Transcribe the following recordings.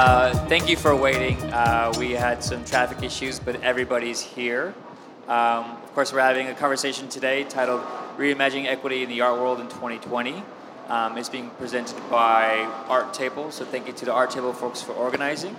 Uh, thank you for waiting. Uh, we had some traffic issues, but everybody's here. Um, of course, we're having a conversation today titled Reimagining Equity in the Art World in 2020. Um, it's being presented by Art Table, so thank you to the Art Table folks for organizing.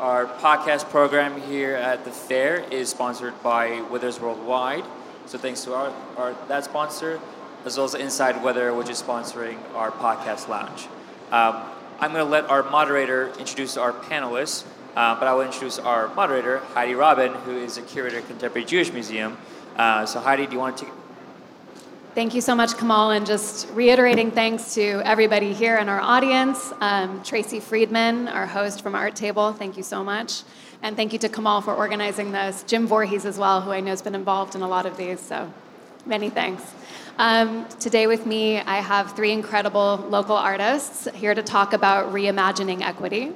Our podcast program here at the fair is sponsored by Withers Worldwide, so thanks to our, our that sponsor, as well as Inside Weather, which is sponsoring our podcast lounge. Um, I'm going to let our moderator introduce our panelists, uh, but I will introduce our moderator, Heidi Rabben, who is a curator at Contemporary Jewish Museum. Uh, so, Heidi, do you want to take Thank you so much, Kamal, and just reiterating thanks to everybody here in our audience. Um, Tracy Friedman, our host from Art Table, thank you so much. And thank you to Kamal for organizing this. Jim Voorhees as well, who I know has been involved in a lot of these, so many thanks. Um, today with me, I have three incredible local artists here to talk about reimagining equity.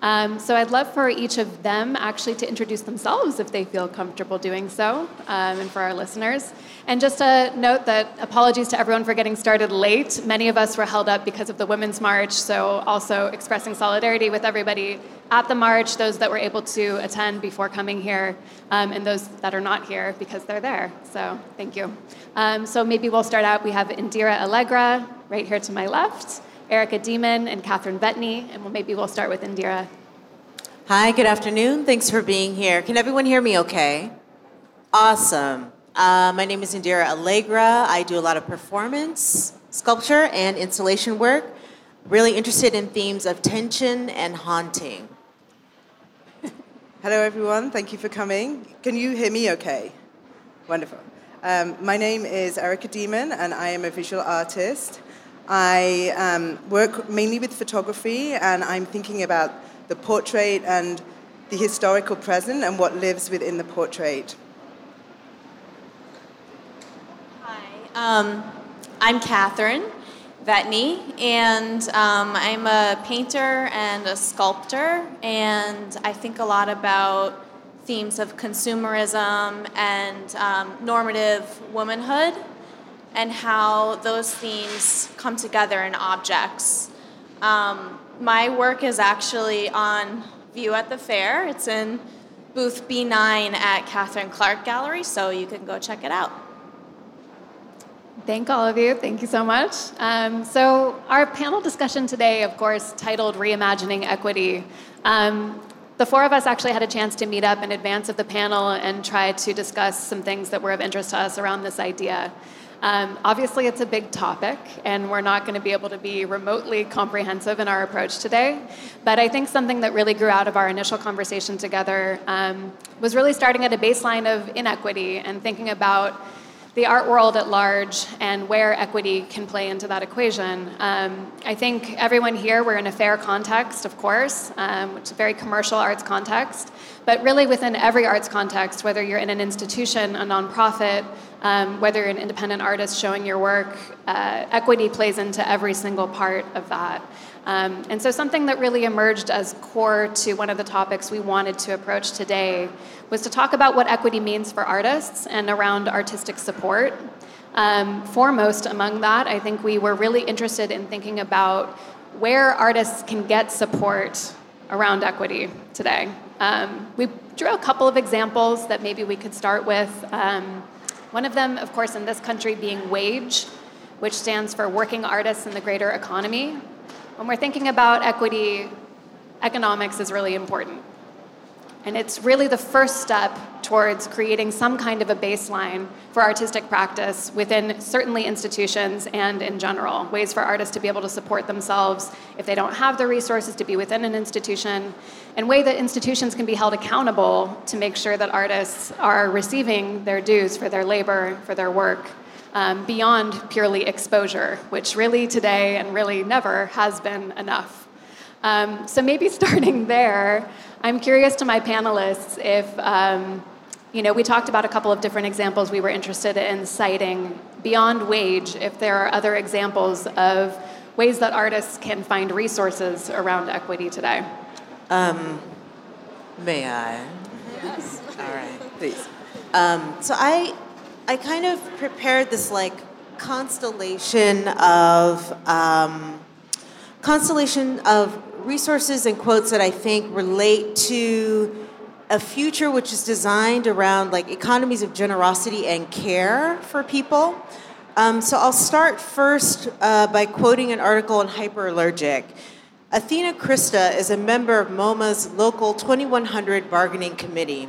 Um, so I'd love for each of them actually to introduce themselves if they feel comfortable doing so, um, and for our listeners. And just a note that apologies to everyone for getting started late. Many of us were held up because of the Women's March, so also expressing solidarity with everybody at the march, those that were able to attend before coming here, um, and those that are not here because they're there. So thank you. Um, so maybe we'll start out. We have Indira Allegra right here to my left. Erica Deeman and Catherine Vetne, and we'll, maybe we'll start with Indira. Hi, good afternoon. Thanks for being here. Can everyone hear me okay? Awesome. Uh, my name is Indira Allegra. I do a lot of performance, sculpture, and installation work. Really interested in themes of tension and haunting. Hello, everyone. Thank you for coming. Can you hear me okay? Wonderful. Um, my name is Erica Deeman, and I am a visual artist. I um, work mainly with photography, and I'm thinking about the portrait and the historical present and what lives within the portrait. Hi, um, I'm Catherine Vetne, and um, I'm a painter and a sculptor, and I think a lot about themes of consumerism and um, normative womanhood and how those themes come together in objects. Um, my work is actually on view at the fair. It's in booth B9 at Catharine Clark Gallery, so you can go check it out. Thank all of you. Thank you so much. Um, so, our panel discussion today, of course, titled Reimagining Equity. Um, the four of us actually had a chance to meet up in advance of the panel and try to discuss some things that were of interest to us around this idea. Um, obviously, it's a big topic, and we're not going to be able to be remotely comprehensive in our approach today. But I think something that really grew out of our initial conversation together um, was really starting at a baseline of inequity and thinking about the art world at large and where equity can play into that equation. Um, I think everyone here, we're in a fair context, of course, um, which is a very commercial arts context, but really within every arts context, whether you're in an institution, a nonprofit, um, whether you're an independent artist showing your work, uh, equity plays into every single part of that. Um, and so, something that really emerged as core to one of the topics we wanted to approach today was to talk about what equity means for artists and around artistic support. Um, foremost among that, I think we were really interested in thinking about where artists can get support around equity today. Um, we drew a couple of examples that maybe we could start with. Um, one of them, of course, in this country being WAGE, which stands for Working Artists in the Greater Economy. When we're thinking about equity, economics is really important. And it's really the first step towards creating some kind of a baseline for artistic practice within certainly institutions and in general, ways for artists to be able to support themselves if they don't have the resources to be within an institution, and way that institutions can be held accountable to make sure that artists are receiving their dues for their labor, for their work. Um, beyond purely exposure, which really today and really never has been enough. Um, so maybe starting there, I'm curious to my panelists if, um, you know, we talked about a couple of different examples we were interested in citing beyond wage, if there are other examples of ways that artists can find resources around equity today. Um, may I? Yes. All right. Please. Um, so I, I kind of prepared this like constellation of um, constellation of resources and quotes that I think relate to a future which is designed around like economies of generosity and care for people. Um, so I'll start first uh, by quoting an article on hyperallergic. Athena Christa is a member of MoMA's local 2100 bargaining committee.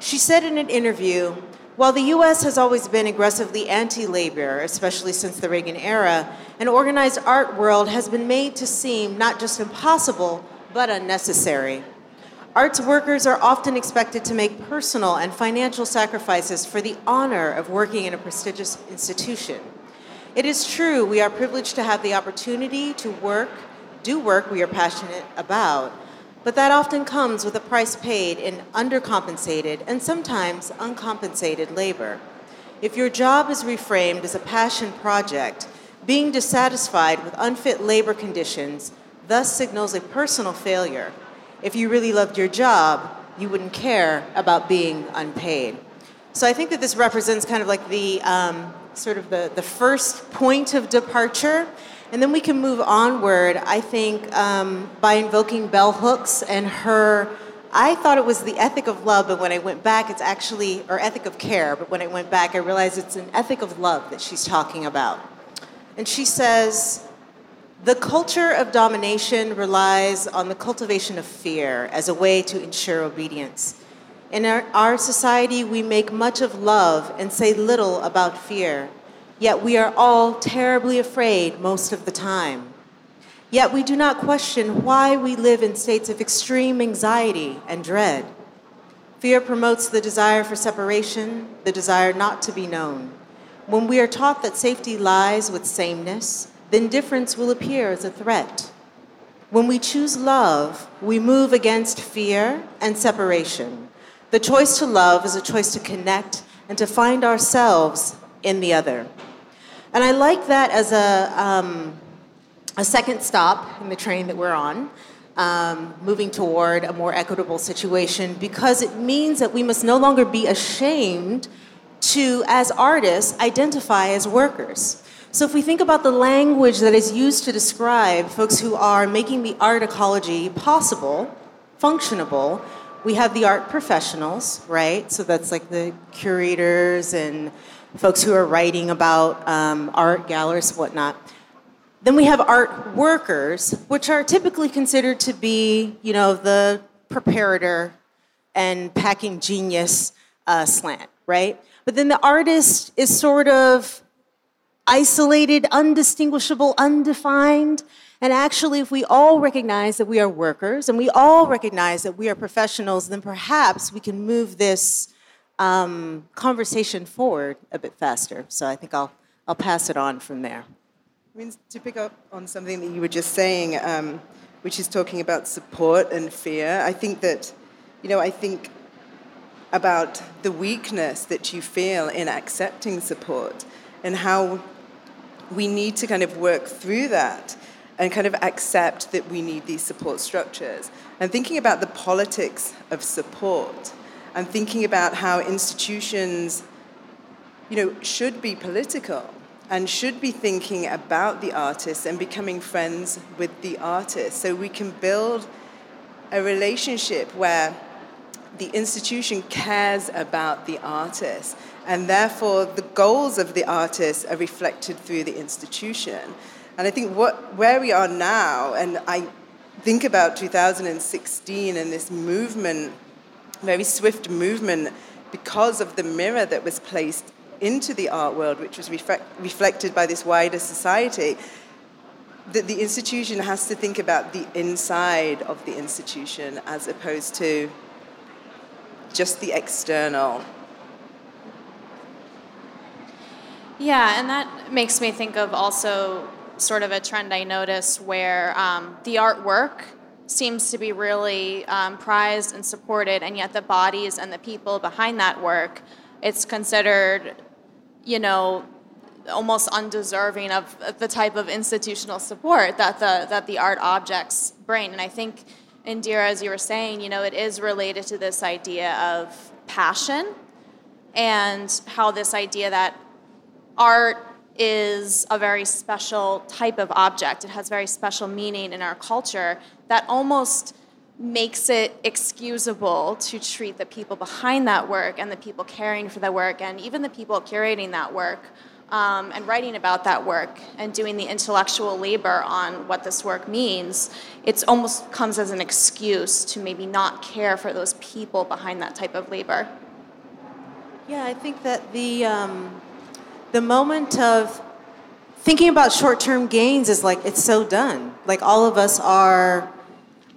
She said in an interview, while the US has always been aggressively anti labor, especially since the Reagan era, an organized art world has been made to seem not just impossible, but unnecessary. Arts workers are often expected to make personal and financial sacrifices for the honor of working in a prestigious institution. It is true we are privileged to have the opportunity to work, do work we are passionate about, but that often comes with a price paid in undercompensated and sometimes uncompensated labor. If your job is reframed as a passion project, being dissatisfied with unfit labor conditions thus signals a personal failure if you really loved your job, you wouldn't care about being unpaid. So I think that this represents kind of like the um, sort of the, the first point of departure. And then we can move onward, I think, um, by invoking bell hooks and her. I thought it was the ethic of love, but when I went back, it's actually, or ethic of care, but when I went back, I realized it's an ethic of love that she's talking about. And she says, the culture of domination relies on the cultivation of fear as a way to ensure obedience. In our, our, society, we make much of love and say little about fear, yet we are all terribly afraid most of the time. Yet we do not question why we live in states of extreme anxiety and dread. Fear promotes the desire for separation, the desire not to be known. When we are taught that safety lies with sameness, then difference will appear as a threat. When we choose love, we move against fear and separation. The choice to love is a choice to connect and to find ourselves in the other. And I like that as a, um, a second stop in the train that we're on, um, moving toward a more equitable situation, because it means that we must no longer be ashamed to, as artists, identify as workers. So, if we think about the language that is used to describe folks who are making the art ecology possible, functionable, we have the art professionals, right? So, that's like the curators and folks who are writing about um, art, galleries, whatnot. Then we have art workers, which are typically considered to be, you know, the preparator and packing genius uh, slant, right? But then the artist is sort of isolated, undistinguishable, undefined. And actually, if we all recognize that we are workers and we all recognize that we are professionals, then perhaps we can move this um, conversation forward a bit faster. So I think I'll, I'll pass it on from there. I mean, to pick up on something that you were just saying, um, which is talking about support and fear, I think that, you know, I think about the weakness that you feel in accepting support and how we need to kind of work through that and kind of accept that we need these support structures. And thinking about the politics of support and thinking about how institutions, you know, should be political and should be thinking about the artists and becoming friends with the artists so we can build a relationship where the institution cares about the artist and therefore the goals of the artist are reflected through the institution. And I think what, where we are now, and I think about 2016 and this movement, very swift movement, because of the mirror that was placed into the art world, which was reflect, reflected by this wider society, that the institution has to think about the inside of the institution as opposed to just the external. Yeah, and that makes me think of also sort of a trend I notice where um, the artwork seems to be really um, prized and supported, and yet the bodies and the people behind that work, it's considered, you know, almost undeserving of the type of institutional support that the that the art objects bring. And I think, Indira, as you were saying, you know, it is related to this idea of passion and how this idea that art is a very special type of object. It has very special meaning in our culture that almost makes it excusable to treat the people behind that work and the people caring for the work and even the people curating that work um, and writing about that work and doing the intellectual labor on what this work means, it almost comes as an excuse to maybe not care for those people behind that type of labor. Yeah, I think that the um, the moment of thinking about short-term gains is like it's so done. Like all of us are.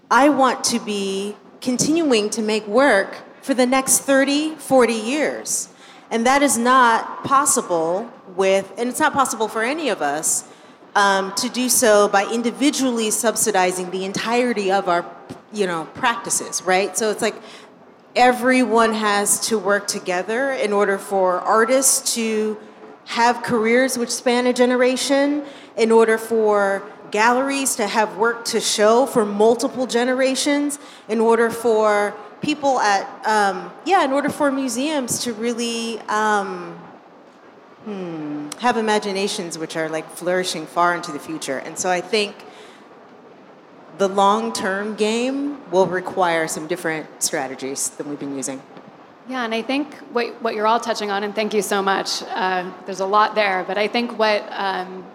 I want to be continuing to make work for the next 30, 40 years. And that is not possible with, and it's not possible for any of us um, to do so by individually subsidizing the entirety of our, you know, practices, right? So it's like everyone has to work together in order for artists to have careers which span a generation, in order for galleries to have work to show for multiple generations, in order for people at, um, yeah, in order for museums to really um, hmm, have imaginations which are like flourishing far into the future. And so I think the long term game will require some different strategies than we've been using. Yeah, and I think what, what you're all touching on, and thank you so much, uh, there's a lot there, but I think what, um,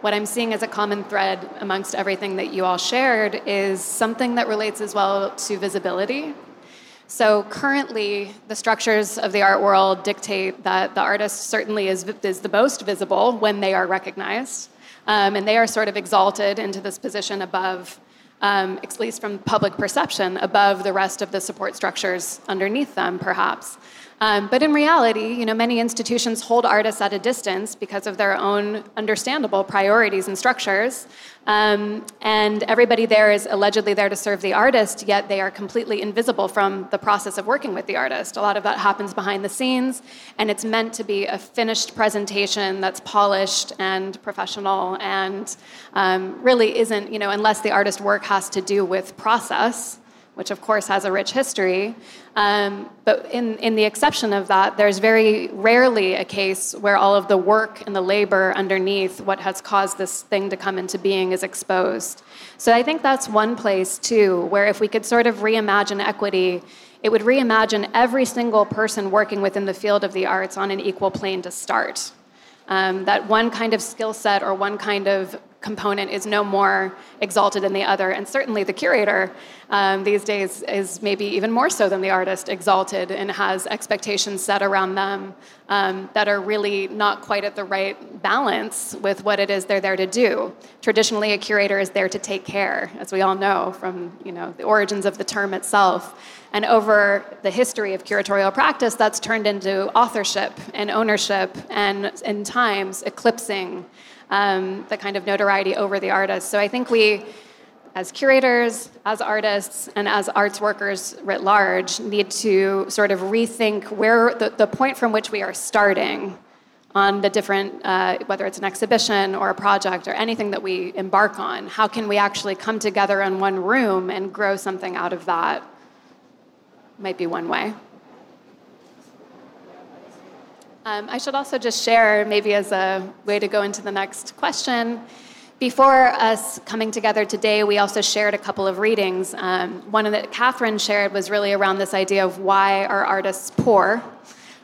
what I'm seeing as a common thread amongst everything that you all shared is something that relates as well to visibility so currently, the structures of the art world dictate that the artist certainly is, is the most visible when they are recognized. Um, and they are sort of exalted into this position above, um, at least from public perception, above the rest of the support structures underneath them, perhaps. Um, but in reality, you know, many institutions hold artists at a distance because of their own understandable priorities and structures. Um, and everybody there is allegedly there to serve the artist, yet they are completely invisible from the process of working with the artist. A lot of that happens behind the scenes, and it's meant to be a finished presentation that's polished and professional and um, really isn't, you know, unless the artist work has to do with process which of course has a rich history. Um, but in, in the exception of that, there's very rarely a case where all of the work and the labor underneath what has caused this thing to come into being is exposed. So I think that's one place, too, where if we could sort of reimagine equity, it would reimagine every single person working within the field of the arts on an equal plane to start. Um, that one kind of skill set or one kind of component is no more exalted than the other. And certainly the curator um, these days is maybe even more so than the artist exalted and has expectations set around them um, that are really not quite at the right balance with what it is they're there to do. Traditionally, a curator is there to take care, as we all know from you know the origins of the term itself. And over the history of curatorial practice, that's turned into authorship and ownership, and in times eclipsing um, the kind of notoriety over the artist. So I think we, as curators, as artists, and as arts workers writ large, need to sort of rethink where the, the point from which we are starting on the different, uh, whether it's an exhibition or a project or anything that we embark on. How can we actually come together in one room and grow something out of that? Might be one way. Um, I should also just share, maybe as a way to go into the next question. Before us coming together today, we also shared a couple of readings. Um, one that Catherine shared was really around this idea of why are artists poor,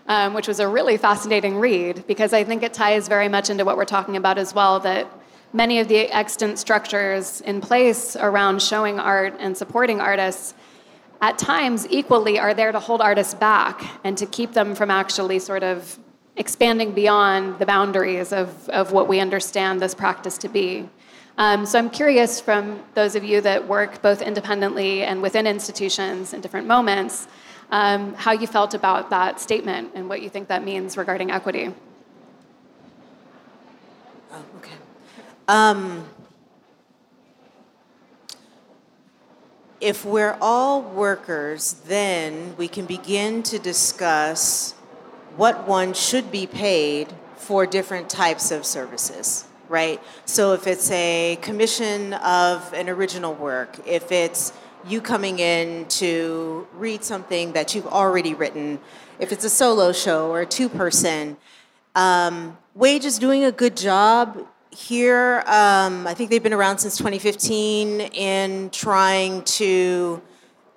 um, which was a really fascinating read because I think it ties very much into what we're talking about as well. That many of the extant structures in place around showing art and supporting artists at times equally are there to hold artists back and to keep them from actually sort of expanding beyond the boundaries of, of what we understand this practice to be. Um, so I'm curious from those of you that work both independently and within institutions in different moments, um, how you felt about that statement and what you think that means regarding equity. Oh, okay. Um, if we're all workers, then we can begin to discuss what one should be paid for different types of services, right? So if it's a commission of an original work, if it's you coming in to read something that you've already written, if it's a solo show or a two person, Um, Wage is doing a good job here. Um, I think they've been around since 2015 in trying to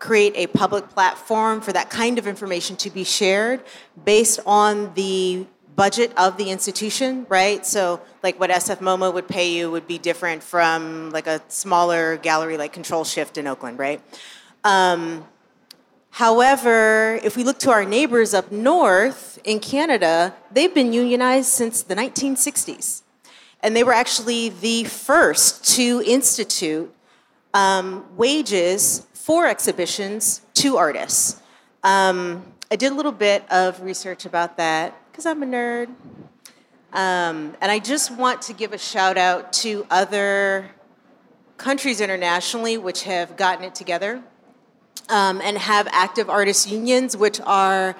create a public platform for that kind of information to be shared based on the budget of the institution, right? So, like what SF MoMA would pay you would be different from like a smaller gallery like Control Shift in Oakland, right? Um, however, if we look to our neighbors up north in Canada, they've been unionized since the 1960s. And they were actually the first to institute um, wages for exhibitions two artists. Um, I did a little bit of research about that because I'm a nerd. Um, and I just want to give a shout out to other countries internationally which have gotten it together um, and have active artist unions, which are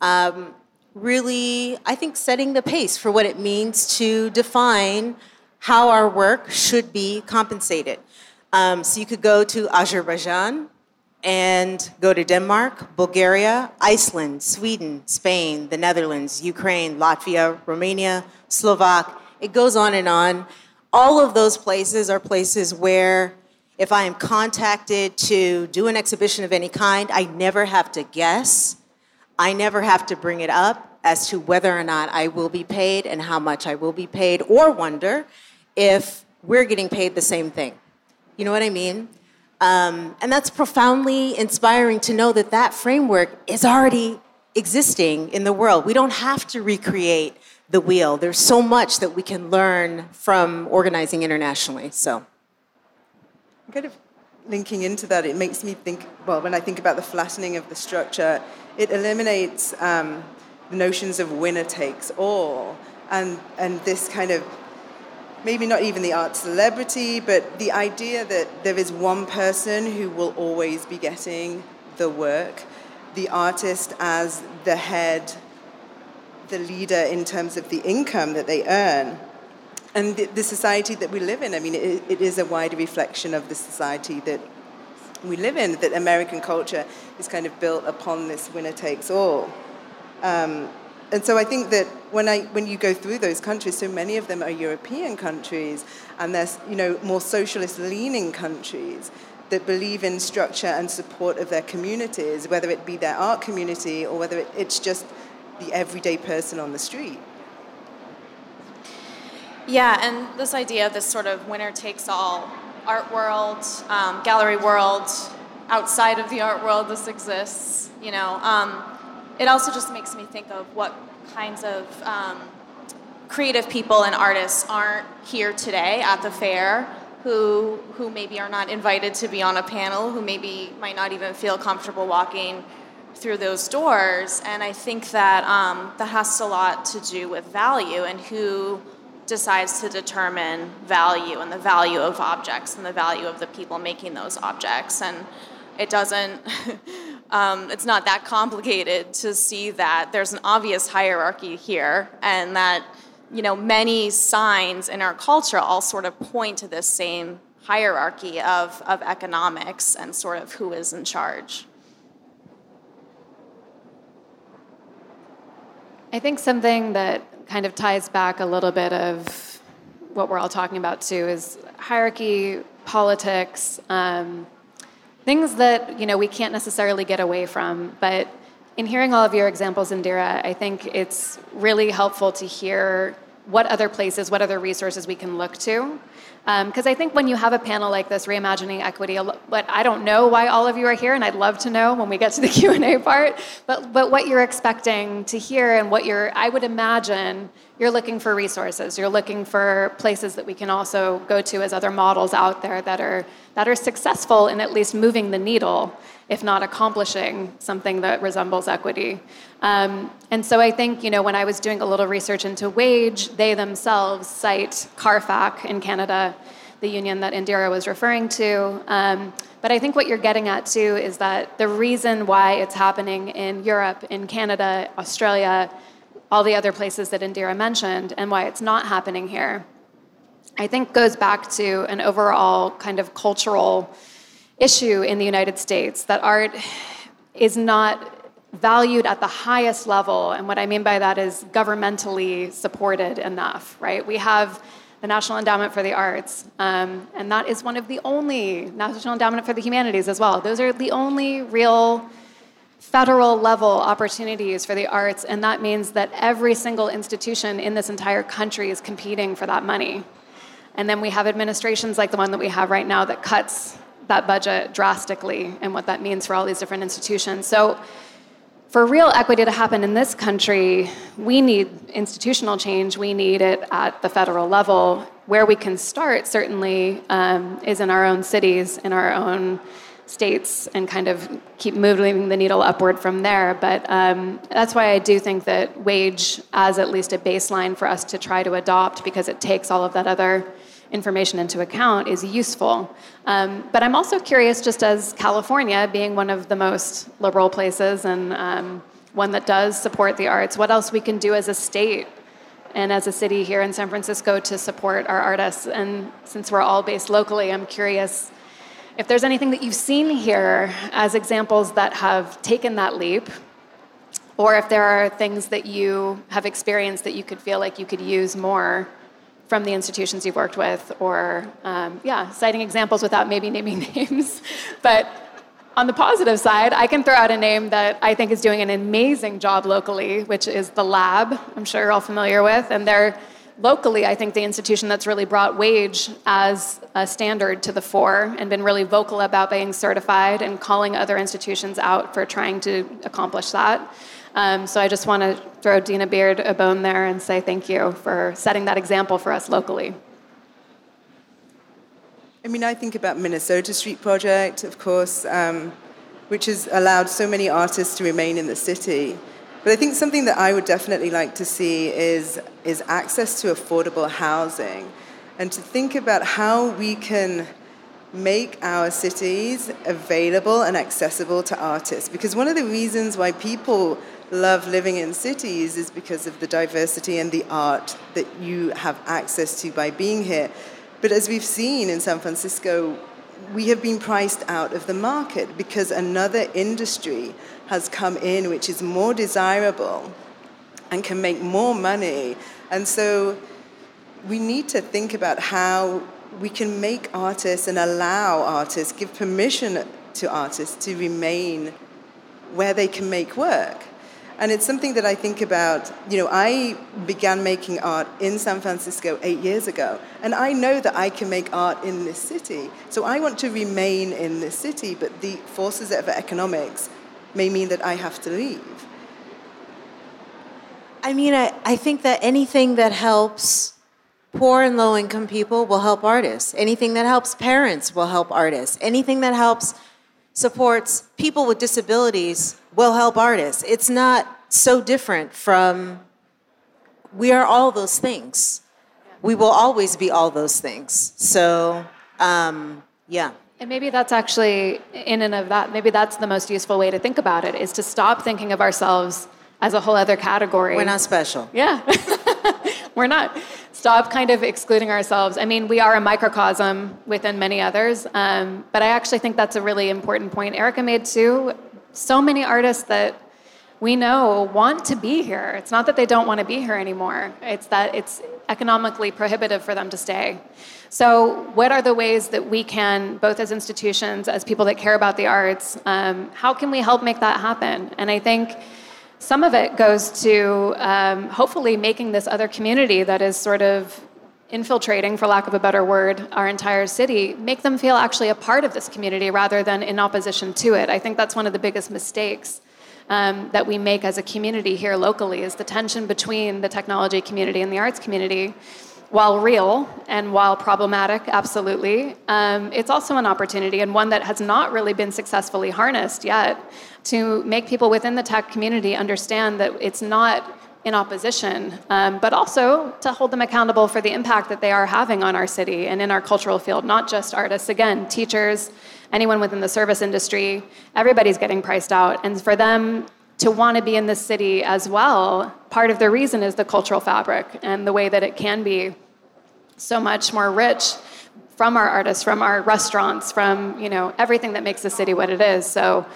um, really, I think, setting the pace for what it means to define how our work should be compensated. Um, so you could go to Azerbaijan and go to Denmark, Bulgaria, Iceland, Sweden, Spain, the Netherlands, Ukraine, Latvia, Romania, Slovak. It goes on and on. All of those places are places where if I am contacted to do an exhibition of any kind, I never have to guess. I never have to bring it up as to whether or not I will be paid and how much I will be paid, or wonder if we're getting paid the same thing. You know what I mean? Um, and that's profoundly inspiring to know that that framework is already existing in the world. We don't have to recreate the wheel. There's so much that we can learn from organizing internationally. So, kind of linking into that, it makes me think. Well, when I think about the flattening of the structure, it eliminates um, the notions of winner takes all, and and this kind of maybe not even the art celebrity, but the idea that there is one person who will always be getting the work, the artist as the head, the leader in terms of the income that they earn. And the, the society that we live in, I mean, it, it is a wider reflection of the society that we live in, that American culture is kind of built upon this winner takes all. Um, and so I think that when I when you go through those countries, so many of them are European countries, and they're you know more socialist leaning countries that believe in structure and support of their communities, whether it be their art community or whether it, it's just the everyday person on the street. Yeah, and this idea of this sort of winner takes all art world, um, gallery world, outside of the art world, this exists. You know, um, it also just makes me think of what kinds of um, creative people and artists aren't here today at the fair who who maybe are not invited to be on a panel who maybe might not even feel comfortable walking through those doors. And i think that um, that has a lot to do with value and who decides to determine value and the value of objects and the value of the people making those objects. And it doesn't um, it's not that complicated to see that there's an obvious hierarchy here and that you know many signs in our culture all sort of point to this same hierarchy of, of economics and sort of who is in charge. I think something that kind of ties back a little bit of what we're all talking about too is hierarchy, politics, um, things that you know we can't necessarily get away from but in hearing all of your examples indira i think it's really helpful to hear what other places what other resources we can look to because um, i think when you have a panel like this reimagining equity but i don't know why all of you are here and i'd love to know when we get to the q&a part. But, but what you're expecting to hear and what you're i would imagine you're looking for resources. You're looking for places that we can also go to as other models out there that are that are successful in at least moving the needle if not accomplishing something that resembles equity um, and so i think you know when i was doing a little research into wage they themselves cite carfac in canada the union that indira was referring to. Um, but i think what you're getting at too is that the reason why it's happening in europe in canada australia all the other places that Indira mentioned and why it's not happening here, I think goes back to an overall kind of cultural issue in the United States that art is not valued at the highest level. And what I mean by that is governmentally supported enough, right? We have the National Endowment for the Arts, um, and that is one of the only, National Endowment for the Humanities as well. Those are the only real federal level opportunities for the arts, and that means that every single institution in this entire country is competing for that money. And then we have administrations like the one that we have right now that cuts that budget drastically and what that means for all these different institutions. So, for real equity to happen in this country, we need institutional change. We need it at the federal level. Where we can start, certainly, um, is in our own cities, in our own states, and kind of keep moving the needle upward from there. But um, that's why I do think that wage, as at least a baseline for us to try to adopt, because it takes all of that other information into account is useful. Um, but I'm also curious, just as California being one of the most liberal places and um, one that does support the arts, what else we can do as a state and as a city here in San Francisco to support our artists. And since we're all based locally, I'm curious if there's anything that you've seen here as examples that have taken that leap. Or if there are things that you have experienced that you could feel like you could use more from the institutions you've worked with, or um, yeah, citing examples without maybe naming names. but on the positive side, I can throw out a name that I think is doing an amazing job locally, which is the Lab. I'm sure you're all familiar with, and they're locally, I think, the institution that's really brought wage as a standard to the fore and been really vocal about being certified and calling other institutions out for trying to accomplish that. Um, so I just want to throw Dena Beard a bone there and say thank you for setting that example for us locally. I mean, I think about Minnesota Street Project, of course, um, which has allowed so many artists to remain in the city. But I think something that I would definitely like to see is, is access to affordable housing and to think about how we can make our cities available and accessible to artists. Because one of the reasons why people love living in cities is because of the diversity and the art that you have access to by being here. But as we've seen in San Francisco, we have been priced out of the market because another industry has come in which is more desirable and can make more money. And so we need to think about how we can make artists and allow artists, give permission to artists to remain where they can make work. And it's something that I think about. You know, I began making art in San Francisco eight years ago, and I know that I can make art in this city. So I want to remain in this city, but the forces of economics may mean that I have to leave. I mean, I, I think that anything that helps poor and low income people will help artists. Anything that helps parents will help artists. Anything that helps supports people with disabilities will help artists. It's not so different from we are all those things. We will always be all those things. So, um, yeah. And maybe that's actually, in and of that, maybe that's the most useful way to think about it is to stop thinking of ourselves as a whole other category. We're not special. Yeah. We're not. Stop kind of excluding ourselves. I mean, we are a microcosm within many others, um, but I actually think that's a really important point Erica made too. So many artists that we know want to be here. It's not that they don't want to be here anymore, it's that it's economically prohibitive for them to stay. So, what are the ways that we can, both as institutions, as people that care about the arts, um, how can we help make that happen? And I think some of it goes to um, hopefully making this other community that is sort of infiltrating, for lack of a better word, our entire city, make them feel actually a part of this community rather than in opposition to it. I think that's one of the biggest mistakes um, that we make as a community here locally is the tension between the technology community and the arts community. While real and while problematic, absolutely, um, it's also an opportunity and one that has not really been successfully harnessed yet to make people within the tech community understand that it's not in opposition, um, but also to hold them accountable for the impact that they are having on our city and in our cultural field, not just artists, again, teachers, anyone within the service industry, everybody's getting priced out. And for them to want to be in this city as well, part of the reason is the cultural fabric and the way that it can be so much more rich from our artists, from our restaurants, from you know everything that makes the city what it is. So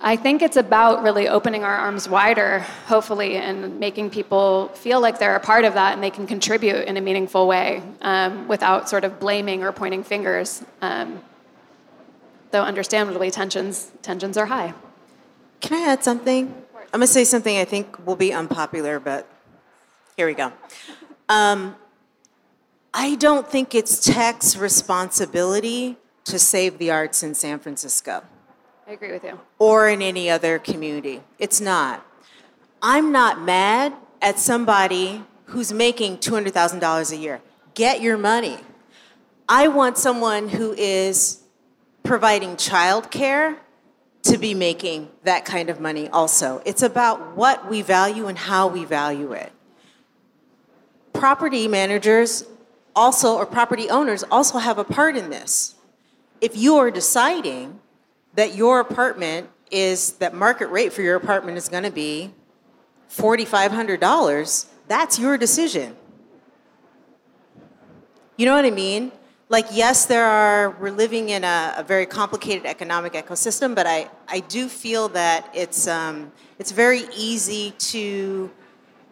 I think it's about really opening our arms wider, hopefully, and making people feel like they're a part of that and they can contribute in a meaningful way um, without sort of blaming or pointing fingers. Um, though, understandably, tensions tensions are high. Can I add something? I'm going to say something I think will be unpopular, but here we go. Um, I don't think it's tech's responsibility to save the arts in San Francisco. I agree with you. Or in any other community. It's not. I'm not mad at somebody who's making $200,000 a year. Get your money. I want someone who is providing childcare to be making that kind of money also. It's about what we value and how we value it. Property managers also, or property owners, also have a part in this. If you are deciding that your apartment is, that market rate for your apartment is gonna be $4,500, that's your decision. You know what I mean? Like, yes, there are, we're living in a, a very complicated economic ecosystem, but I, I do feel that it's, um, it's very easy to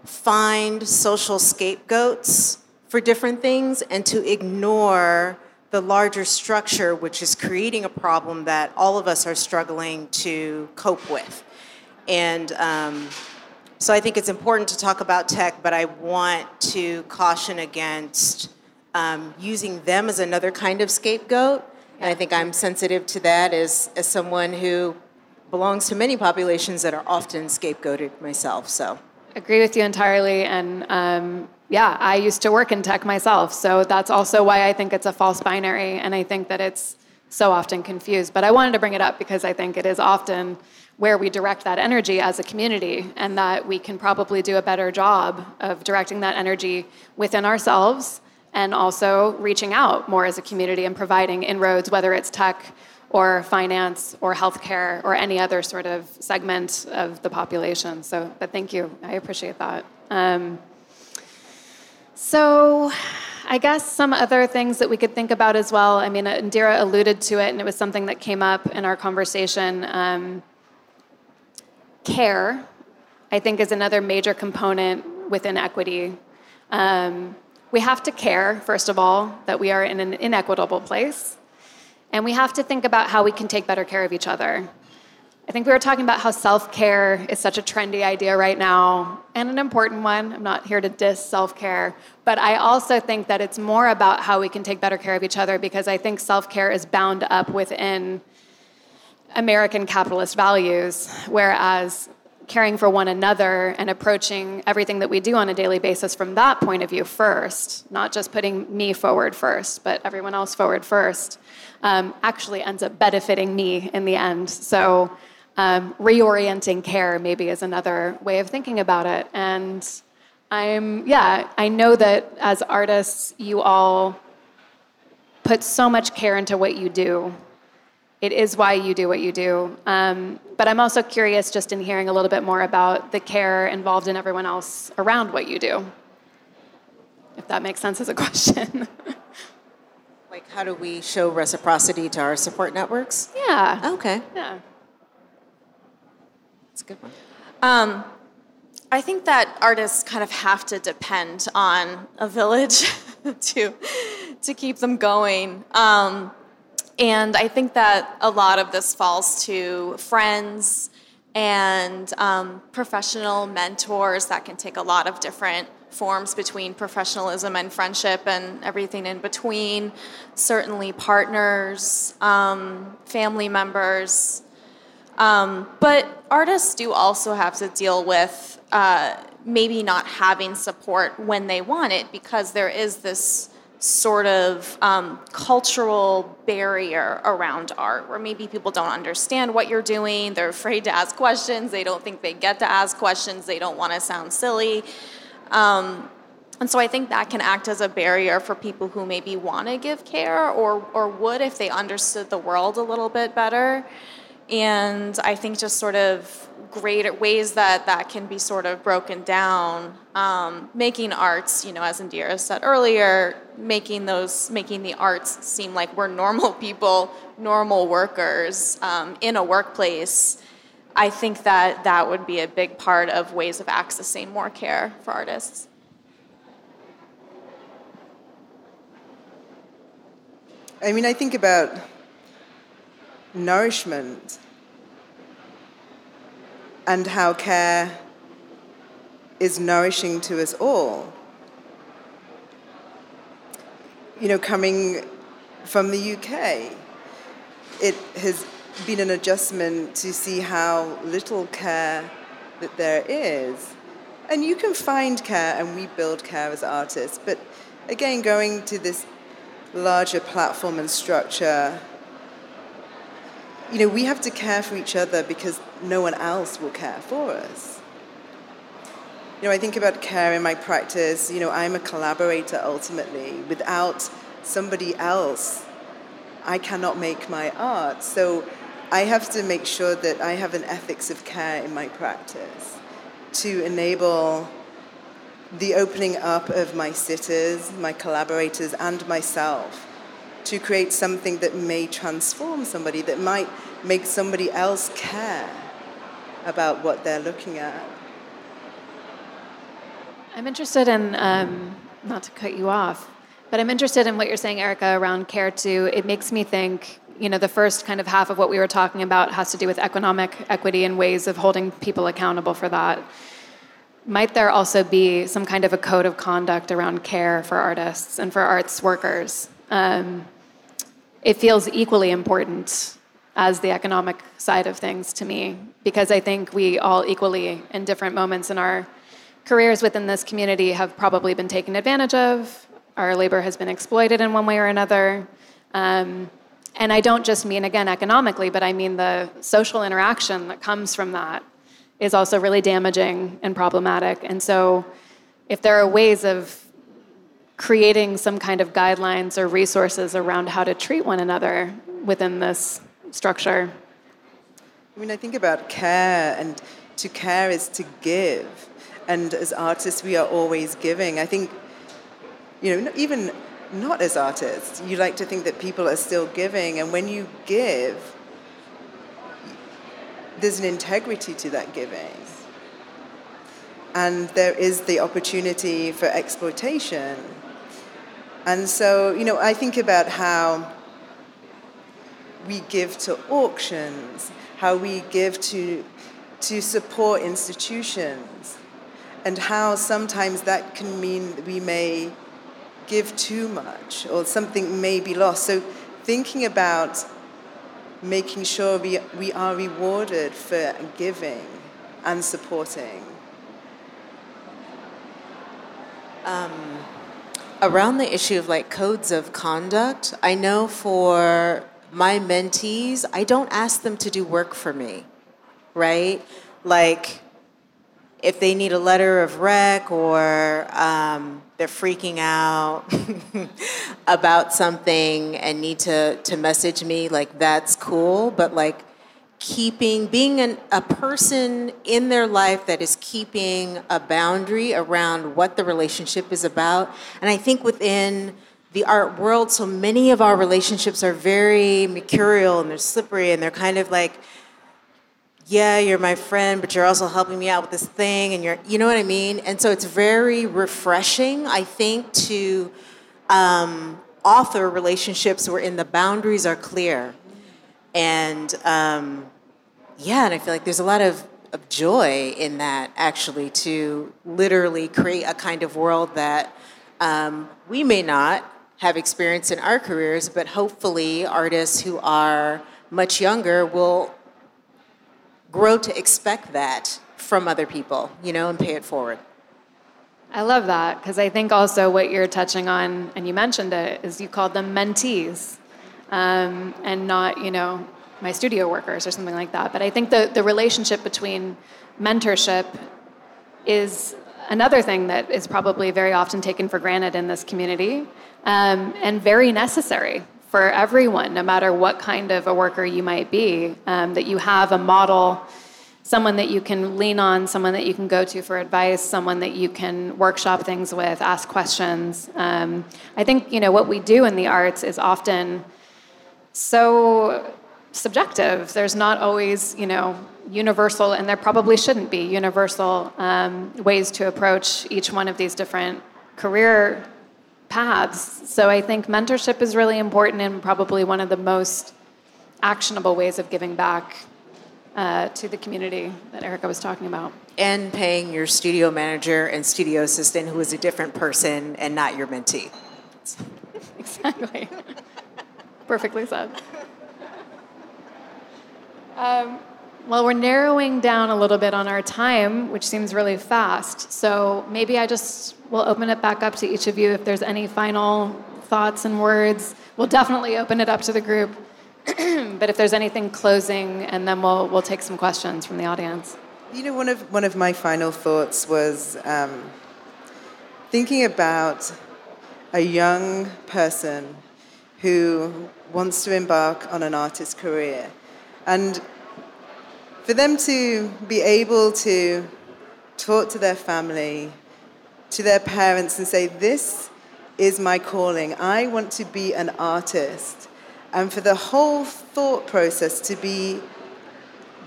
find social scapegoats for different things and to ignore the larger structure, which is creating a problem that all of us are struggling to cope with. And um, so I think it's important to talk about tech, but I want to caution against um, using them as another kind of scapegoat. And I think I'm sensitive to that as, as someone who belongs to many populations that are often scapegoated myself. So agree with you entirely. And um, yeah, I used to work in tech myself. So that's also why I think it's a false binary. And I think that it's so often confused. But I wanted to bring it up because I think it is often where we direct that energy as a community, and that we can probably do a better job of directing that energy within ourselves and also reaching out more as a community and providing inroads, whether it's tech or finance or healthcare or any other sort of segment of the population. So, but thank you. I appreciate that. Um, so, I guess some other things that we could think about as well. I mean, Indira alluded to it, and it was something that came up in our conversation. Um, care, I think, is another major component within equity. Um, we have to care, first of all, that we are in an inequitable place. And we have to think about how we can take better care of each other. I think we were talking about how self care is such a trendy idea right now and an important one. I'm not here to diss self care, but I also think that it's more about how we can take better care of each other because I think self care is bound up within American capitalist values, whereas caring for one another and approaching everything that we do on a daily basis from that point of view first, not just putting me forward first, but everyone else forward first, um, actually ends up benefiting me in the end. So, um, reorienting care maybe is another way of thinking about it. And I'm, yeah, I know that as artists, you all put so much care into what you do it is why you do what you do. Um, but I'm also curious just in hearing a little bit more about the care involved in everyone else around what you do. If that makes sense as a question. like, how do we show reciprocity to our support networks? Yeah. Okay. Yeah. Good one. Um, I think that artists kind of have to depend on a village to to keep them going. Um, and I think that a lot of this falls to friends and um, professional mentors that can take a lot of different forms between professionalism and friendship and everything in between. Certainly, partners, um, family members. Um, but artists do also have to deal with uh, maybe not having support when they want it because there is this sort of um, cultural barrier around art where maybe people don't understand what you're doing. They're afraid to ask questions. They don't think they get to ask questions. They don't want to sound silly. Um, and so i think that can act as a barrier for people who maybe want to give care or, or would if they understood the world a little bit better and i think just sort of greater ways that that can be sort of broken down um, making arts you know as indira said earlier making those making the arts seem like we're normal people normal workers um, in a workplace I think that that would be a big part of ways of accessing more care for artists. I mean, I think about nourishment and how care is nourishing to us all. You know, coming from the UK, it has been an adjustment to see how little care that there is. And you can find care, and we build care as artists, but again, going to this larger platform and structure, you know, we have to care for each other because no one else will care for us. You know, I think about care in my practice, you know, I'm a collaborator ultimately. Without somebody else, I cannot make my art. So I have to make sure that I have an ethics of care in my practice to enable the opening up of my sitters, my collaborators, and myself to create something that may transform somebody, that might make somebody else care about what they're looking at. I'm interested in, um, not to cut you off, but I'm interested in what you're saying, Erica, around care too. It makes me think, you know, the first kind of half of what we were talking about has to do with economic equity and ways of holding people accountable for that might there also be some kind of a code of conduct around care for artists and for arts workers? Um, it feels equally important as the economic side of things to me because I think we all equally, in different moments in our careers within this community, have probably been taken advantage of. Our labor has been exploited in one way or another. Um, and I don't just mean, again, economically, but I mean the social interaction that comes from that is also really damaging and problematic. And so, if there are ways of creating some kind of guidelines or resources around how to treat one another within this structure. I mean, I think about care, and to care is to give. And as artists, we are always giving. I think, you know, even not as artists, you like to think that people are still giving. And when you give, there's an integrity to that giving. And there is the opportunity for exploitation. And so, you know, I think about how we give to auctions, how we give to, to support institutions, and how sometimes that can mean we may give too much or something may be lost. So, thinking about making sure we, we are rewarded for giving and supporting. Um, around the issue of like codes of conduct, I know for my mentees, I don't ask them to do work for me, right? Like, if they need a letter of rec or um, they're freaking out about something and need to, to message me, like that's cool. But like keeping, being an, a person in their life that is keeping a boundary around what the relationship is about. And I think within the art world, so many of our relationships are very mercurial and they're slippery and they're kind of like, yeah, you're my friend, but you're also helping me out with this thing, and you're, you know what I mean? And so it's very refreshing, I think, to um, author relationships wherein the boundaries are clear. And um, yeah, and I feel like there's a lot of, of joy in that, actually, to literally create a kind of world that um, we may not have experienced in our careers, but hopefully artists who are much younger will grow to expect that from other people, you know, and pay it forward. I love that because I think also what you're touching on, and you mentioned it, is you called them mentees um, and not, you know, my studio workers or something like that. But I think the, the relationship between mentorship is another thing that is probably very often taken for granted in this community um, and very necessary for everyone, no matter what kind of a worker you might be, um, that you have a model, someone that you can lean on, someone that you can go to for advice, someone that you can workshop things with, ask questions. Um, I think you know what we do in the arts is often so subjective. There's not always, you know, universal, and there probably shouldn't be universal um, ways to approach each one of these different career paths. So I think mentorship is really important and probably one of the most actionable ways of giving back uh, to the community that Erica was talking about. And paying your studio manager and studio assistant who is a different person and not your mentee. exactly. Perfectly said. Um, well, we're narrowing down a little bit on our time, which seems really fast. So maybe I just will open it back up to each of you if there's any final thoughts and words. We'll definitely open it up to the group. but if there's anything closing, and then we'll, we'll take some questions from the audience. You know, one of, one of my final thoughts was um, thinking about a young person who wants to embark on an artist career. And for them to be able to talk to their family, to their parents, and say, This is my calling. I want to be an artist. And for the whole thought process to be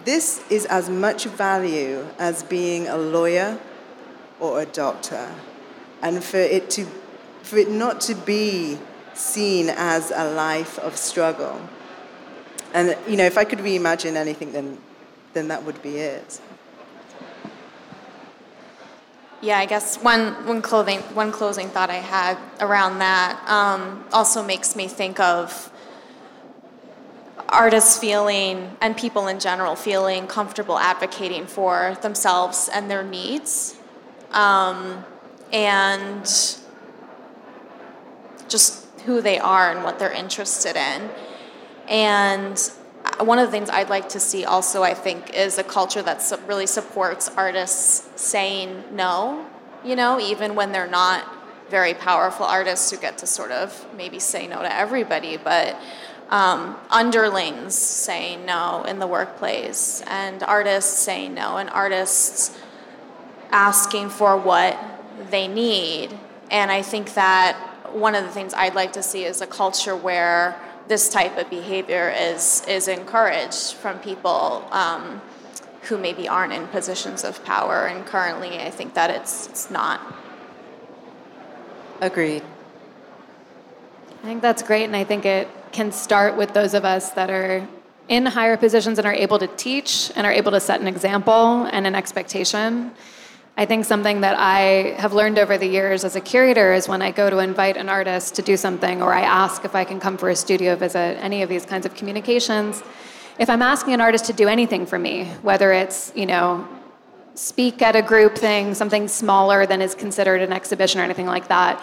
this is as much value as being a lawyer or a doctor. And for it to for it not to be seen as a life of struggle. And you know, if I could reimagine anything then then that would be it. Yeah, I guess one, one, clothing, one closing thought I had around that um, also makes me think of artists feeling, and people in general, feeling comfortable advocating for themselves and their needs. Um, and just who they are and what they're interested in. And one of the things I'd like to see also, I think, is a culture that really supports artists saying no, you know, even when they're not very powerful artists who get to sort of maybe say no to everybody, but um, underlings saying no in the workplace, and artists saying no, and artists asking for what they need. And I think that one of the things I'd like to see is a culture where this type of behavior is is encouraged from people um, who maybe aren't in positions of power. And currently, I think that it's it's not. Agreed. I think that's great, and I think it can start with those of us that are in higher positions and are able to teach and are able to set an example and an expectation. I think something that I have learned over the years as a curator is when I go to invite an artist to do something or I ask if I can come for a studio visit, any of these kinds of communications, if I'm asking an artist to do anything for me, whether it's, you know, speak at a group thing, something smaller than is considered an exhibition or anything like that,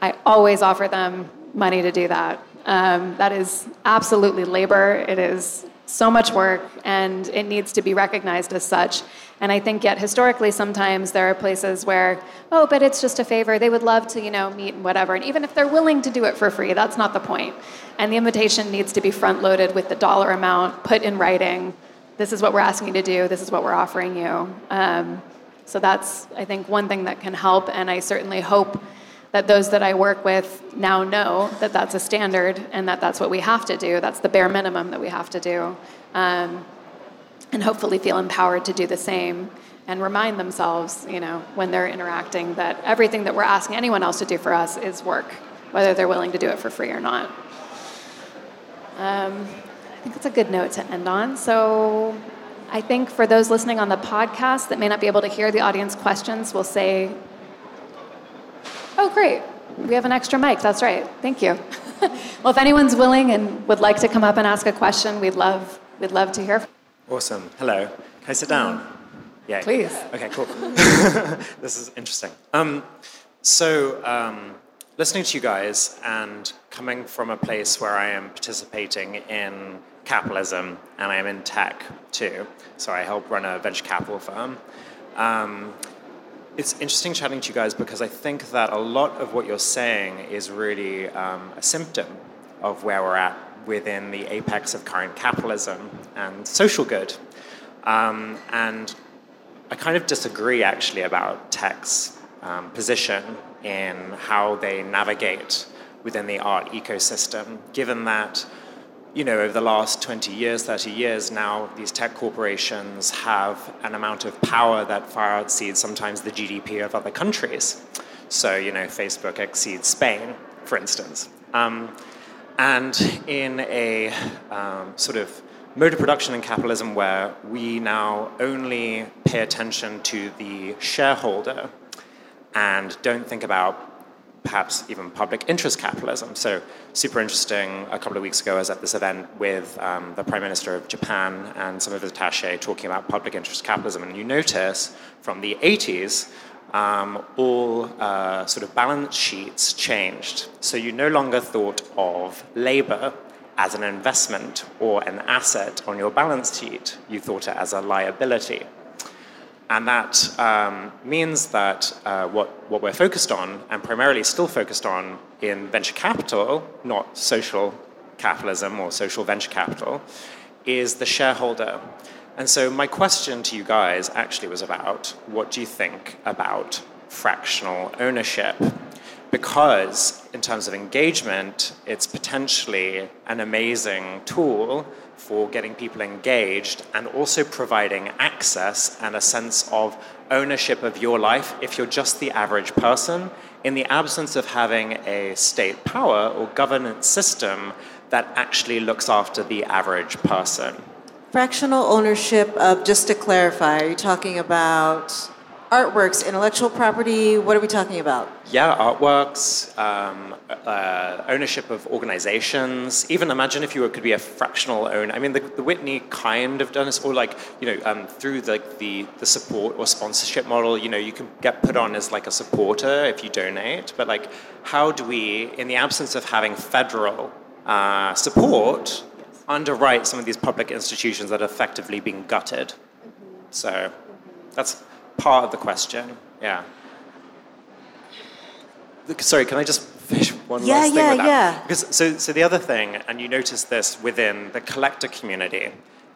I always offer them money to do that. Um, that is absolutely labor. It is so much work, and it needs to be recognized as such. And I think yet historically sometimes there are places where, oh, but it's just a favor. They would love to, you know, meet and whatever. And even if they're willing to do it for free, that's not the point. And the invitation needs to be front loaded with the dollar amount, put in writing. This is what we're asking you to do. This is what we're offering you. Um, so that's, I think, one thing that can help. And I certainly hope that those that I work with now know that that's a standard and that that's what we have to do. That's the bare minimum that we have to do. Um, and hopefully feel empowered to do the same and remind themselves, you know, when they're interacting that everything that we're asking anyone else to do for us is work, whether they're willing to do it for free or not. Um, I think it's a good note to end on. So I think for those listening on the podcast that may not be able to hear the audience questions, we'll say, oh, great, we have an extra mic. That's right. Thank you. well, if anyone's willing and would like to come up and ask a question, we'd love, we'd love to hear. Awesome. Hello. Can I sit down? Yeah. Please. Okay, cool. this is interesting. Um, so, um, listening to you guys and coming from a place where I am participating in capitalism and I am in tech too, so I help run a venture capital firm. Um, it's interesting chatting to you guys because I think that a lot of what you're saying is really um, a symptom of where we're at within the apex of current capitalism and social good. Um, and I kind of disagree actually about tech's um, position in how they navigate within the art ecosystem, given that you know, over the last 20 years, 30 years now, these tech corporations have an amount of power that far exceeds sometimes the GDP of other countries. So, you know, Facebook exceeds Spain, for instance. Um, and in a um, sort of mode of production in capitalism where we now only pay attention to the shareholder and don't think about perhaps even public interest capitalism. So, super interesting. A couple of weeks ago, I was at this event with um, the Prime Minister of Japan and some of his attaché talking about public interest capitalism. And you notice from the 80s, um, all uh, sort of balance sheets changed. So, you no longer thought of labor as an investment or an asset on your balance sheet, you thought it as a liability. And that um, means that uh, what, what we're focused on, and primarily still focused on in venture capital, not social capitalism or social venture capital, is the shareholder. And so my question to you guys actually was about what do you think about fractional ownership? Because in terms of engagement, it's potentially an amazing tool for getting people engaged and also providing access and a sense of ownership of your life if you're just the average person in the absence of having a state power or governance system that actually looks after the average person. Fractional ownership of, just to clarify, are you talking about artworks, intellectual property? What are we talking about? Yeah, artworks, um, uh, ownership of organizations. Even imagine if you could be a fractional owner. I mean, the, the Whitney kind of done this, or like you know, um, through the, the the support or sponsorship model. You know, you can get put on as like a supporter if you donate. But like, how do we, in the absence of having federal uh, support, underwrite some of these public institutions that are effectively being gutted? So, that's part of the question. Yeah. Sorry, can I just finish one yeah, last thing yeah, with that? Yeah, Because so, so the other thing, and you notice this within the collector community,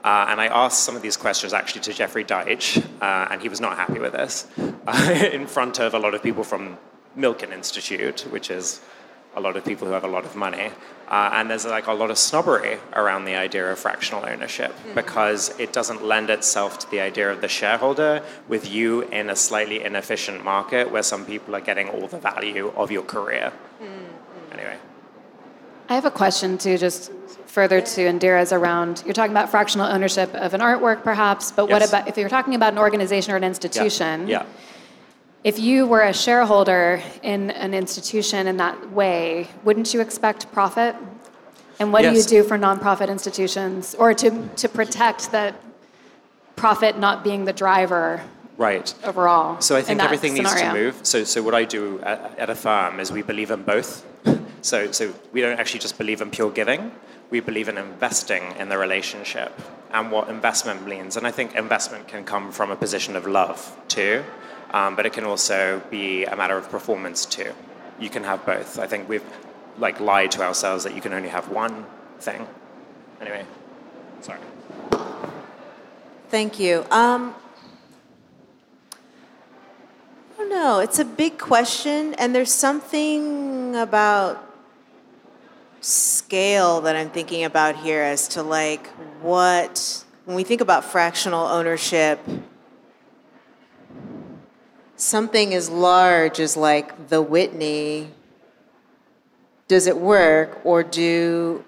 uh, and I asked some of these questions actually to Jeffrey Deitch, uh, and he was not happy with this, uh, in front of a lot of people from Milken Institute, which is a lot of people who have a lot of money. Uh, and there's like a lot of snobbery around the idea of fractional ownership mm-hmm. because it doesn't lend itself to the idea of the shareholder with you in a slightly inefficient market where some people are getting all the value of your career. Mm-hmm. Anyway. I have a question too, just further to Indira's around. You're talking about fractional ownership of an artwork, perhaps, but yes. what about if you're talking about an organization or an institution? yeah. yeah if you were a shareholder in an institution in that way, wouldn't you expect profit? And what yes. do you do for nonprofit institutions or to, to protect that profit not being the driver right overall so i think everything scenario. needs to move so, so what i do at, at, a firm is we believe in both so, so we don't actually just believe in pure giving we believe in investing in the relationship and what investment means and i think investment can come from a position of love too um, but it can also be a matter of performance too. You can have both. I think we've like lied to ourselves that you can only have one thing. Anyway, sorry. Thank you. Um, I don't know. It's a big question, and there's something about scale that I'm thinking about here as to like what when we think about fractional ownership something as large as like the Whitney, does it work or do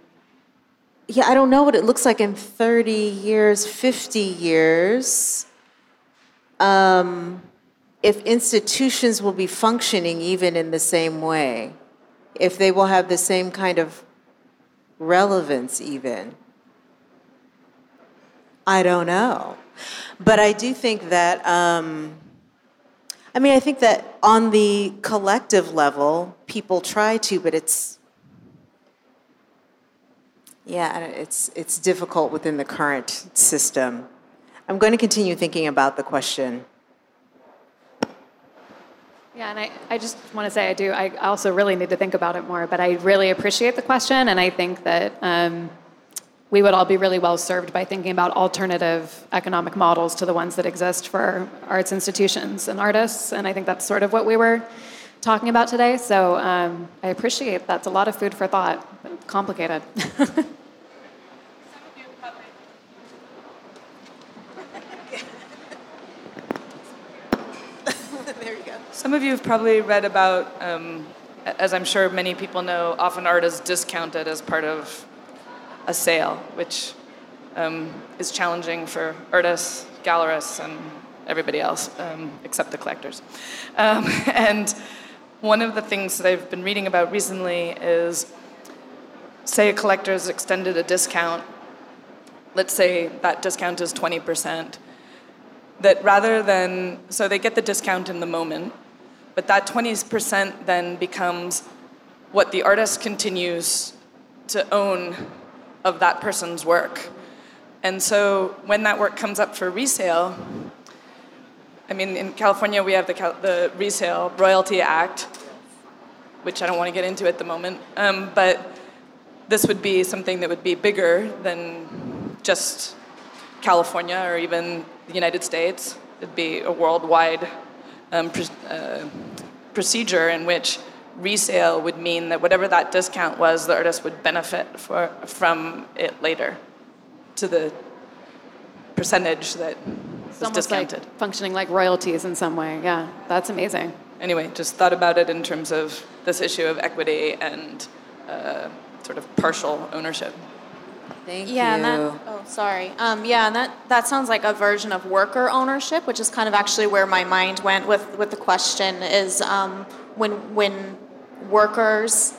yeah, I don't know what it looks like in 30 years, 50 years. Um, if institutions will be functioning even in the same way, if they will have the same kind of relevance, even. I don't know. But I do think that. Um, I mean, I think that on the collective level, people try to, but it's yeah, it's it's difficult within the current system. I'm going to continue thinking about the question. Yeah, and I, I just want to say I do. I also really need to think about it more, but I really appreciate the question, and I think that um, we would all be really well served by thinking about alternative economic models to the ones that exist for arts institutions and artists. And I think that's sort of what we were talking about today. So um, I appreciate that's a lot of food for thought, complicated. there you go. Some of you have probably read about, um, as I'm sure many people know, often art is discounted as part of a sale, which um, is challenging for artists, gallerists, and everybody else um, except the collectors. Um, and one of the things that I've been reading about recently is say a collector has extended a discount, let's say that discount is 20%, that rather than, so they get the discount in the moment, but that 20% then becomes what the artist continues to own of that person's work. And so when that work comes up for resale, I mean, in California, we have the, the Resale Royalty Act, which I don't want to get into at the moment, um, but this would be something that would be bigger than just California or even the United States. It'd be a worldwide um, uh, procedure in which resale would mean that whatever that discount was, the artist would benefit for, from it later to the percentage that it's was discounted. Like functioning like royalties in some way. Yeah, that's amazing. Anyway, just thought about it in terms of this issue of equity and uh, sort of partial ownership. Thank yeah, you. And that, oh, sorry. Um, yeah, and that, that sounds like a version of worker ownership, which is kind of actually where my mind went with, with the question is um, when, when workers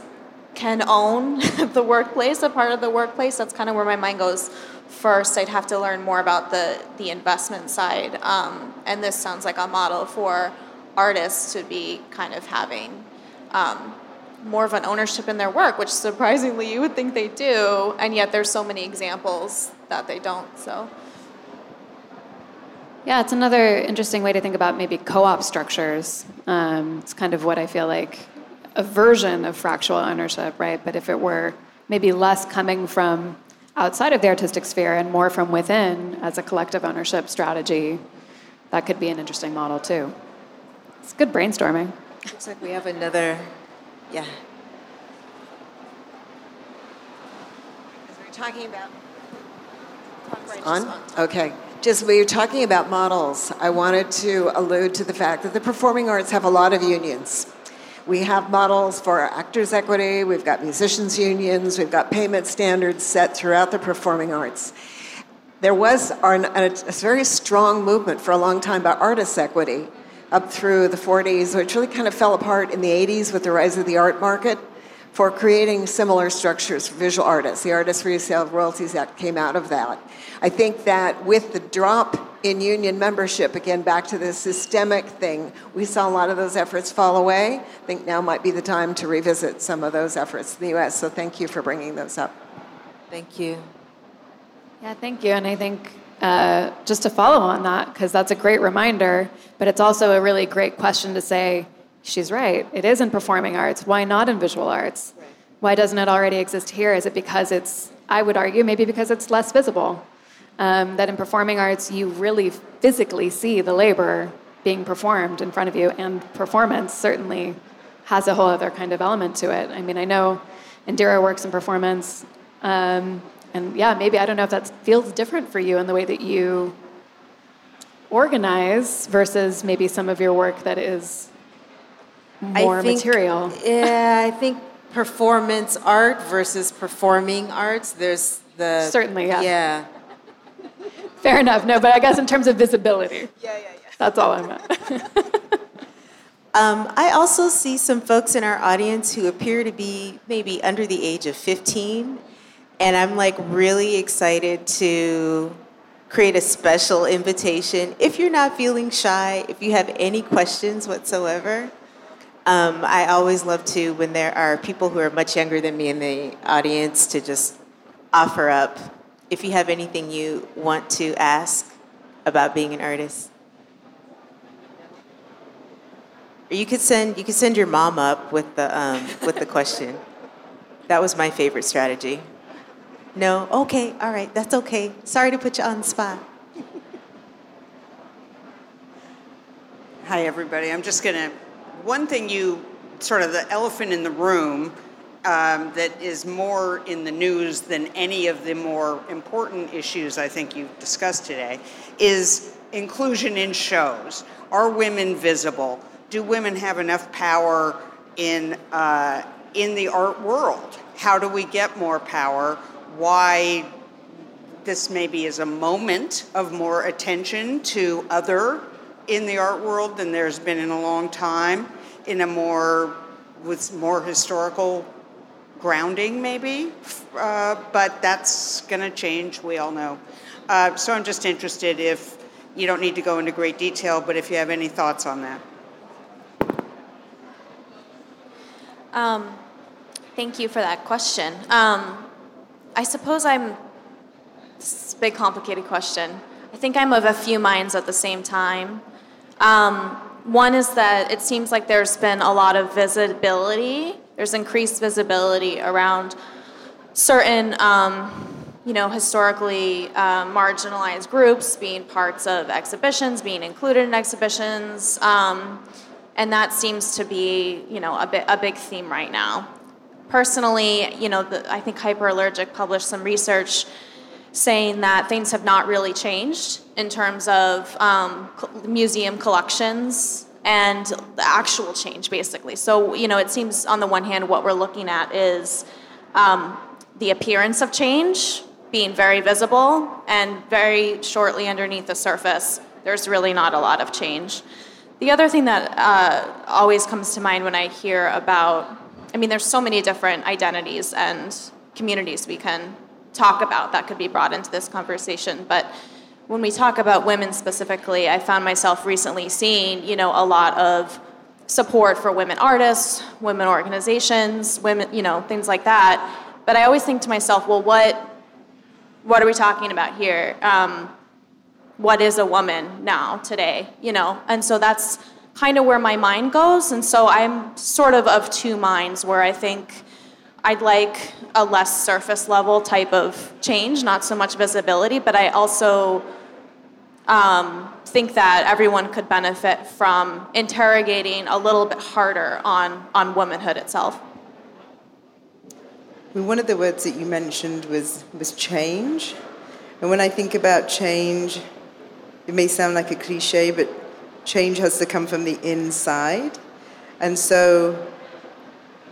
can own the workplace, a part of the workplace, that's kind of where my mind goes first. I'd have to learn more about the, the investment side. Um, and this sounds like a model for artists to be kind of having um, more of an ownership in their work, which surprisingly you would think they do, and yet there's so many examples that they don't. So. Yeah, it's another interesting way to think about maybe co-op structures. Um, it's kind of what I feel like a version of fractional ownership, right? But if it were maybe less coming from outside of the artistic sphere and more from within as a collective ownership strategy, that could be an interesting model too. It's good brainstorming. Looks like we have another yeah. Because we are talking about. On? Okay. Just we were talking about models. I wanted to allude to the fact that the performing arts have a lot of unions. We have models for actors' equity, we've got musicians' unions, we've got payment standards set throughout the performing arts. There was a, a very strong movement for a long time about artists' equity up through the 40s, which really kind of fell apart in the 80s with the rise of the art market for creating similar structures for visual artists. The Artist Resale Royalties Act came out of that. I think that with the drop in union membership, again, back to the systemic thing, we saw a lot of those efforts fall away. I think now might be the time to revisit some of those efforts in the US. So thank you for bringing those up. Thank you. Yeah, thank you. And I think uh, just to follow on that, because that's a great reminder, but it's also a really great question to say, she's right, it is in performing arts. Why not in visual arts? Why doesn't it already exist here? Is it because it's, I would argue, maybe because it's less visible? Um, that in performing arts, you really physically see the labor being performed in front of you, and performance certainly has a whole other kind of element to it. I mean, I know Indira works in performance. Um, and yeah, maybe I don't know if that feels different for you in the way that you organize versus maybe some of your work that is more think, material. Yeah, I think performance art versus performing arts. There's the certainly yeah. Yeah. Fair enough. No, but I guess in terms of visibility. Yeah, yeah, yeah. That's all I meant. um, I also see some folks in our audience who appear to be maybe under the age of 15 and I'm like really excited to create a special invitation. If you're not feeling shy, if you have any questions whatsoever, um, I always love to, when there are people who are much younger than me in the audience, to just offer up if you have anything you want to ask about being an artist. Or you could send you could send your mom up with the um, with the question. That was my favorite strategy. No? Okay, all right, that's okay. Sorry to put you on the spot. Hi, everybody. I'm just going to. One thing you, sort of the elephant in the room, um, that is more in the news than any of the more important issues I think you've discussed today is inclusion in shows. Are women visible? do women have enough power in, uh, in the art world? How do we get more power? Why this maybe is a moment of more attention to other in the art world than there's been in a long time, in a more, with more historical grounding maybe, uh, but that's going to change, we all know. Uh, so I'm just interested if, you don't need to go into great detail, but if you have any thoughts on that. Um, thank you for that question. Um, I suppose I'm, a big complicated question. I think I'm of a few minds at the same time. Um, one is that it seems like there's been a lot of visibility, there's increased visibility around certain, um, you know, historically uh, marginalized groups being parts of exhibitions, being included in exhibitions. Um, and that seems to be, you know, a, bit, a big theme right now. Personally, you know, the, I think Hyperallergic published some research saying that things have not really changed in terms of um, museum collections and the actual change, basically. So, you know, it seems on the one hand, what we're looking at is um, the appearance of change being very visible, and very shortly underneath the surface, there's really not a lot of change. The other thing that uh, always comes to mind when I hear about, I mean, there's so many different identities and communities we can talk about that could be brought into this conversation. But when we talk about women specifically, I found myself recently seeing, you know, a lot of support for women artists, women organizations, women, you know, things like that. But I always think to myself, well, what what are we talking about here? Um, what is a woman now today? You know, and so that's kind of where my mind goes. And so I'm sort of of two minds where I think I'd like a less surface level type of change, not so much visibility, but I also um, think that everyone could benefit from interrogating a little bit harder on, on womanhood itself. One of the words that you mentioned was, was change. And when I think about change, it may sound like a cliche, but change has to come from the inside. And so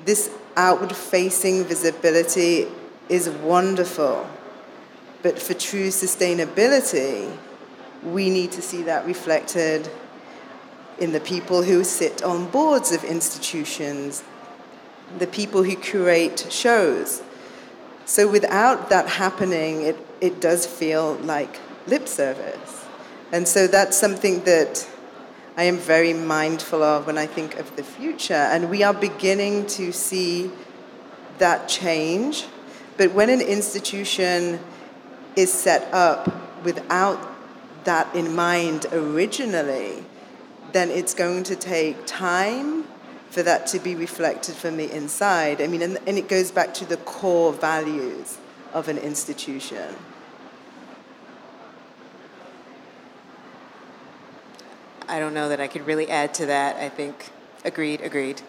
this outward facing visibility is wonderful. But for true sustainability, we need to see that reflected in the people who sit on boards of institutions, the people who curate shows. So without that happening, it, it does feel like lip service. And so that's something that I am very mindful of when I think of the future. And we are beginning to see that change. But when an institution is set up without that in mind originally, then it's going to take time for that to be reflected from the inside. I mean, and, and it goes back to the core values of an institution. I don't know that I could really add to that. I think agreed, agreed.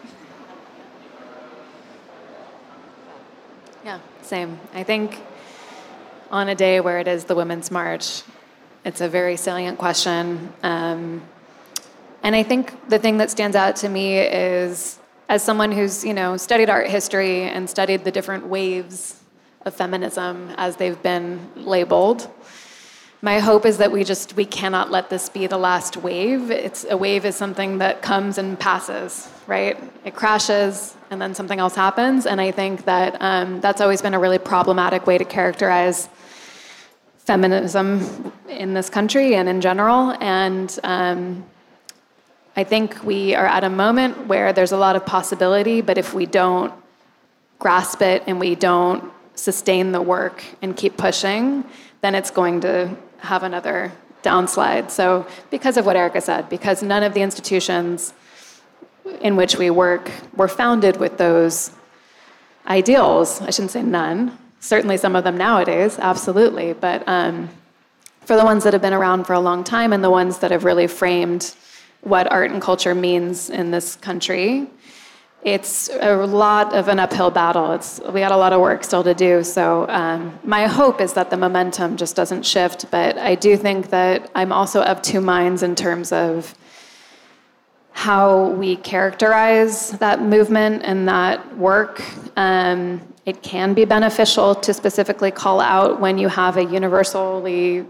Yeah, same. I think on a day where it is the Women's March, it's a very salient question. Um, and I think the thing that stands out to me is, as someone who's you know studied art history and studied the different waves of feminism as they've been labeled, my hope is that we just we cannot let this be the last wave. It's a wave is something that comes and passes right? It crashes and then something else happens. And i think that um, that's always been a really problematic way to characterize feminism in this country and in general. And um, i think we are at a moment where there's a lot of possibility but if we don't grasp it and we don't sustain the work and keep pushing then it's going to have another downslide. So, because of what Erica said, because none of the institutions in which we work were founded with those ideals, I shouldn't say none, certainly some of them nowadays, absolutely, but um, for the ones that have been around for a long time and the ones that have really framed what art and culture means in this country, it's a lot of an uphill battle. It's, we got a lot of work still to do. So um, my hope is that the momentum just doesn't shift. But I do think that I'm also of two minds in terms of how we characterize that movement and that work. Um, it can be beneficial to specifically call out when you have a universally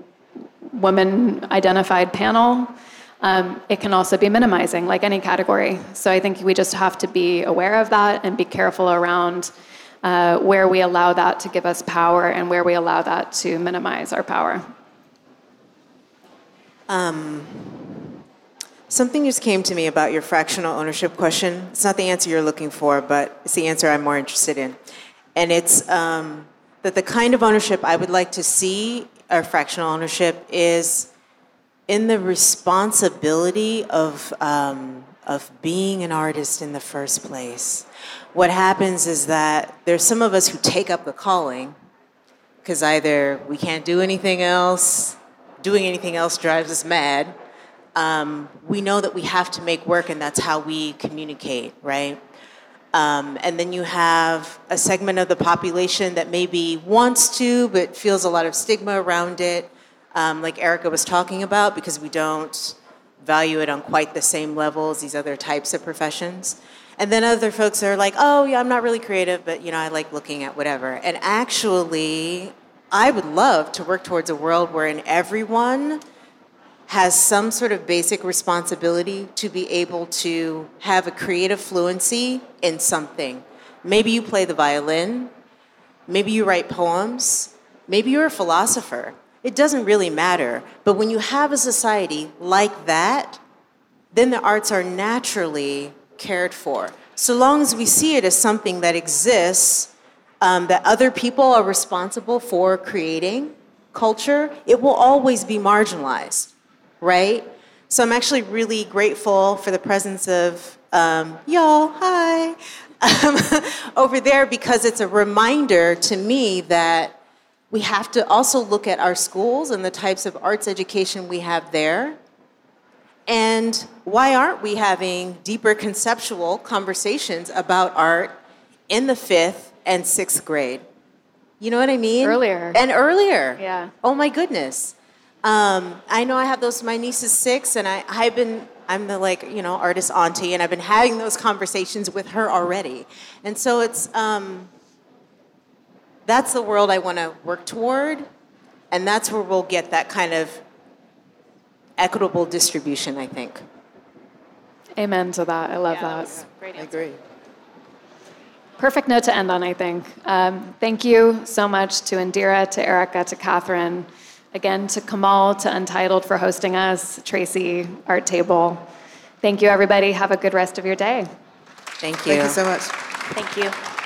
woman identified panel. Um, it can also be minimizing, like any category. So I think we just have to be aware of that and be careful around uh, where we allow that to give us power and where we allow that to minimize our power. Um, something just came to me about your fractional ownership question. It's not the answer you're looking for, but it's the answer I'm more interested in. And it's um, that the kind of ownership I would like to see, or fractional ownership, is in the responsibility of, um, of being an artist in the first place. What happens is that there's some of us who take up the calling because either we can't do anything else, doing anything else drives us mad. Um, we know that we have to make work, and that's how we communicate, right? Um, and then you have a segment of the population that maybe wants to, but feels a lot of stigma around it, um, like Erica was talking about, because we don't value it on quite the same level as these other types of professions. And then other folks are like, oh, yeah, I'm not really creative, but you know, I like looking at whatever. And actually, I would love to work towards a world wherein everyone has some sort of basic responsibility to be able to have a creative fluency in something. Maybe you play the violin, maybe you write poems, maybe you're a philosopher. It doesn't really matter. But when you have a society like that, then the arts are naturally cared for. So long as we see it as something that exists, um, that other people are responsible for creating culture, it will always be marginalized right? So I'm actually really grateful for the presence of um, y'all, hi, um, over there because it's a reminder to me that we have to also look at our schools and the types of arts education we have there. And why aren't we having deeper conceptual conversations about art in the fifth and sixth grade? You know what I mean? Earlier. And earlier. Yeah. Oh my goodness. Um, I know I have those. My niece is six, and I, I've been. I'm the like you know artist auntie, and I've been having those conversations with her already. And so it's um, that's the world I want to work toward, and that's where we'll get that kind of equitable distribution. I think. Amen to that. I love Yeah, that that. was great I agree. Perfect note to end on, I think. Um, thank you so much to Indira, to Erica, to Catharine, again to Kamal, to Untitled for hosting us, Tracy, Art Table. Thank you, everybody. Have a good rest of your day. Thank you. Thank you so much. Thank you.